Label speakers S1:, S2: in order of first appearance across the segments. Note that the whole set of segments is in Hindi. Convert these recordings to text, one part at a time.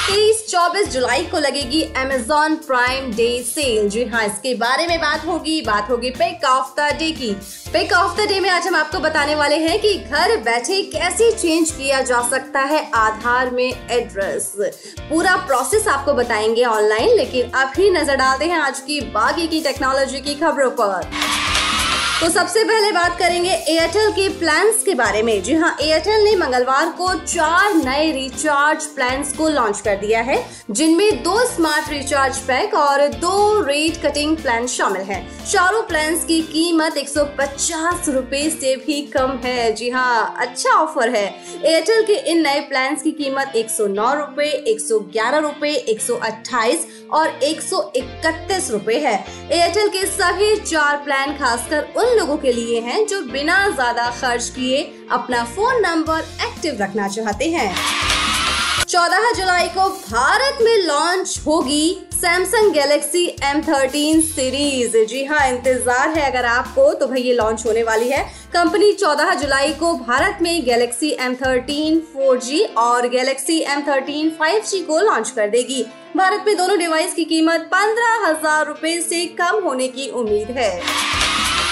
S1: तेईस चौबीस जुलाई को लगेगी Amazon प्राइम डे सेल जी हाँ इसके बारे में बात होगी बात होगी पिक ऑफ़ द डे की। पिक ऑफ़ द डे में आज हम आपको बताने वाले हैं कि घर बैठे कैसे चेंज किया जा सकता है आधार में एड्रेस पूरा प्रोसेस आपको बताएँगे ऑनलाइन लेकिन अभी नज़र डालते हैं आज की बागी की टेक्नोलॉजी की खबरों पर। तो सबसे पहले बात करेंगे एयरटेल के प्लान्स के बारे में। जी हाँ एयरटेल ने मंगलवार को चार नए रिचार्ज प्लान्स को लॉन्च कर दिया है, जिनमें दो स्मार्ट रिचार्ज पैक और दो रेट कटिंग प्लान शामिल हैं। चारों प्लान्स की कीमत एक सौ से भी कम है। जी हाँ अच्छा ऑफ़र है। एयरटेल के इन नए प्लान की कीमत एक रूपए एक रूपए, एक और एक रूपए है। एयरटेल के सभी चार प्लान खासकर उन लोगों के लिए हैं जो बिना ज़्यादा खर्च किए अपना फ़ोन नंबर एक्टिव रखना चाहते हैं। 14 जुलाई को भारत में लॉन्च होगी सैमसंग गैलेक्सी M13 सीरीज़। जी हाँ इंतज़ार है अगर आपको तो भाई ये लॉन्च होने वाली है। कंपनी 14 जुलाई को भारत में गैलेक्सी M13 4G और गैलेक्सी M13 5G को लॉन्च कर देगी। भारत में दोनों डिवाइस की कीमत पंद्रह हज़ार रूपए से कम होने की उम्मीद है।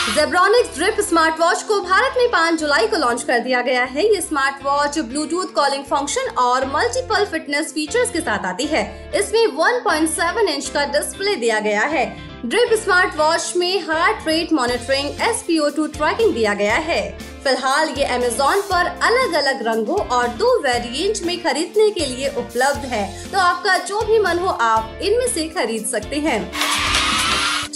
S1: जेब्रॉनिक्स ड्रिप स्मार्ट वॉच को भारत में 5 जुलाई को लॉन्च कर दिया गया है। ये smart watch bluetooth calling function और मल्टीपल फिटनेस फीचर्स के साथ आती है। इसमें 1.7 इंच का डिस्प्ले दिया गया है। ड्रिप स्मार्ट वॉच में heart rate monitoring S tracking दिया गया है। फ़िलहाल ये अमेजोन पर अलग अलग रंगों और दो वेरिएंट में खरीदने के लिए उपलब्ध है। तो आपका जो भी मन हो, आप इनमें से खरीद सकते हैं।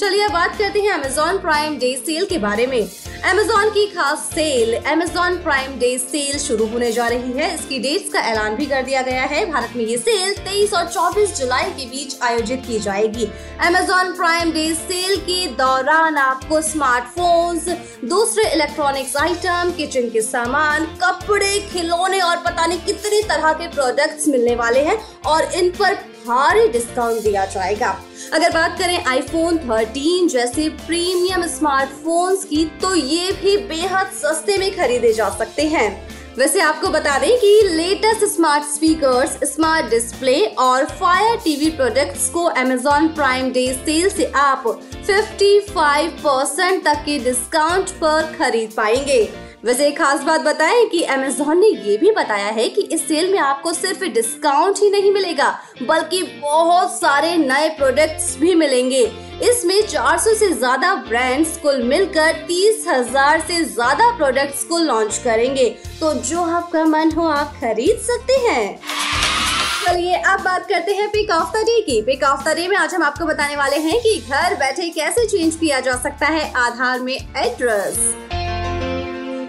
S1: चलिए बात करते हैं अमेजोन प्राइम डे सेल के बारे में। अमेजोन की खास sale Amazon prime day sale शुरू होने जा रही है। इसकी डेट्स का ऐलान भी कर दिया गया है। भारत में ये सेल 23 और 24 जुलाई के बीच आयोजित की जाएगी। अमेजोन प्राइम डे सेल के दौरान आपको स्मार्टफोन्स दूसरे इलेक्ट्रॉनिक्स आइटम किचन के सामान, कपड़े, खिलौने और पता नहीं कितनी तरह के प्रोडक्ट्स मिलने वाले हैं। और इन पर भारी डिस्काउंट दिया जाएगा। अगर बात करें आईफोन 13 जैसे प्रीमियम स्मार्टफोन्स की तो ये भी बेहद सस्ते में खरीदे जा सकते हैं। वैसे आपको बता दें कि latest smart speakers smart display और फायर टीवी प्रोडक्ट्स को अमेजोन प्राइम डे सेल से आप 55 परसेंट तक के डिस्काउंट पर खरीद पाएँगे। वैसे एक खास बात बताएँ कि अमेजोन ने ये भी बताया है कि इस सेल में आपको सिर्फ़ डिस्काउंट ही नहीं मिलेगा, बल्कि बहुत सारे नए प्रोडक्ट्स भी मिलेंगे। इसमें 400 से ज़्यादा ब्रांड्स कुल मिलकर तीस हज़ार से ज़्यादा प्रोडक्ट्स को लॉन्च करेंगे। तो जो आपका मन हो, आप खरीद सकते हैं। चलिए, अब बात करते हैं पिक ऑफ़ द डे की। पिक ऑफ़ द डे में आज हम आपको बताने वाले हैं कि घर बैठे कैसे चेंज किया जा सकता है आधार में एड्रेस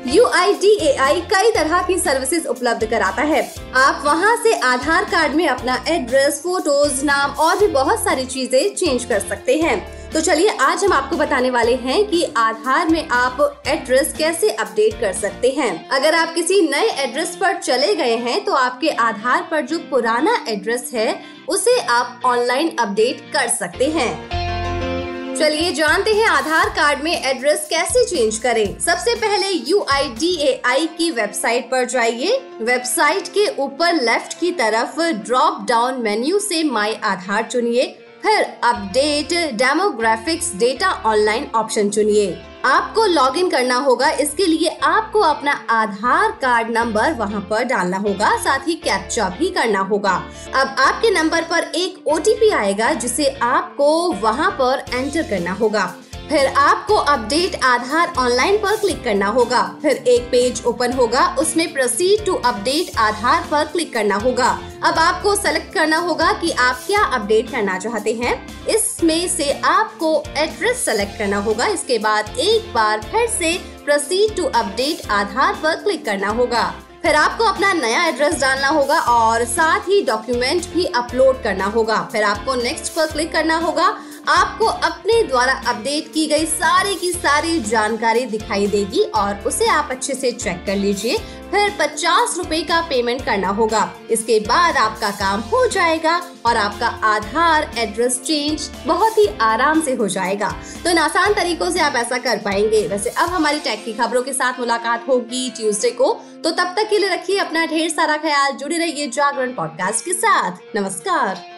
S1: यू कई तरह की सर्विसेज़ उपलब्ध कराता है। आप वहाँ से आधार कार्ड में अपना एड्रेस फ़ोटोज़ नाम और भी बहुत सारी चीज़ें चेंज कर सकते हैं। तो चलिए, आज हम आपको बताने वाले हैं कि आधार में आप एड्रेस कैसे अपडेट कर सकते हैं। अगर आप किसी नए एड्रेस पर चले गए हैं तो आपके आधार पर जो पुराना एड्रेस है, उसे आप ऑनलाइन अपडेट कर सकते हैं। चलिए जानते हैं आधार कार्ड में एड्रेस कैसे चेंज करें। सबसे पहले UIDAI की वेबसाइट पर जाइए। वेबसाइट के ऊपर लेफ़्ट की तरफ़ ड्रॉप डाउन मेन्यू से माई आधार चुनिए। फिर update demographics data online option चुनिए। आपको लॉगिन करना होगा, इसके लिए आपको अपना आधार कार्ड नंबर वहाँ पर डालना होगा, साथ ही कैप्चा भी करना होगा। अब आपके नंबर पर एक ओटीपी आएगा, जिसे आपको वहाँ पर एंटर करना होगा। फिर आपको अपडेट आधार ऑनलाइन पर क्लिक करना होगा। फिर एक पेज ओपन होगा, उसमें प्रोसीड टू अपडेट आधार पर क्लिक करना होगा। अब आपको सेलेक्ट करना होगा कि आप क्या अपडेट करना चाहते हैं। इसमें से आपको एड्रेस सेलेक्ट करना होगा। इसके बाद एक बार फिर से प्रोसीड टू अपडेट आधार पर क्लिक करना होगा। फिर आपको अपना नया एड्रेस डालना होगा और साथ ही डॉक्यूमेंट भी अपलोड करना होगा। फिर आपको नेक्स्ट पर क्लिक करना होगा। आपको अपने द्वारा अपडेट की गई सारी की सारी जानकारी दिखाई देगी और उसे आप अच्छे से चेक कर लीजिए। फिर पचास रूपए का पेमेंट करना होगा। इसके बाद आपका काम हो जाएगा और आपका आधार एड्रेस चेंज बहुत ही आराम से हो जाएगा। तो इन आसान तरीकों से आप ऐसा कर पाएँगे। वैसे अब हमारी टैग की खबरों के साथ मुलाकात होगी ट्यूसडे को। तो तब तक के लिए रखिए अपना ढेर सारा ख्याल। जुड़े रहिए जागरण पॉडकास्ट के साथ। नमस्कार।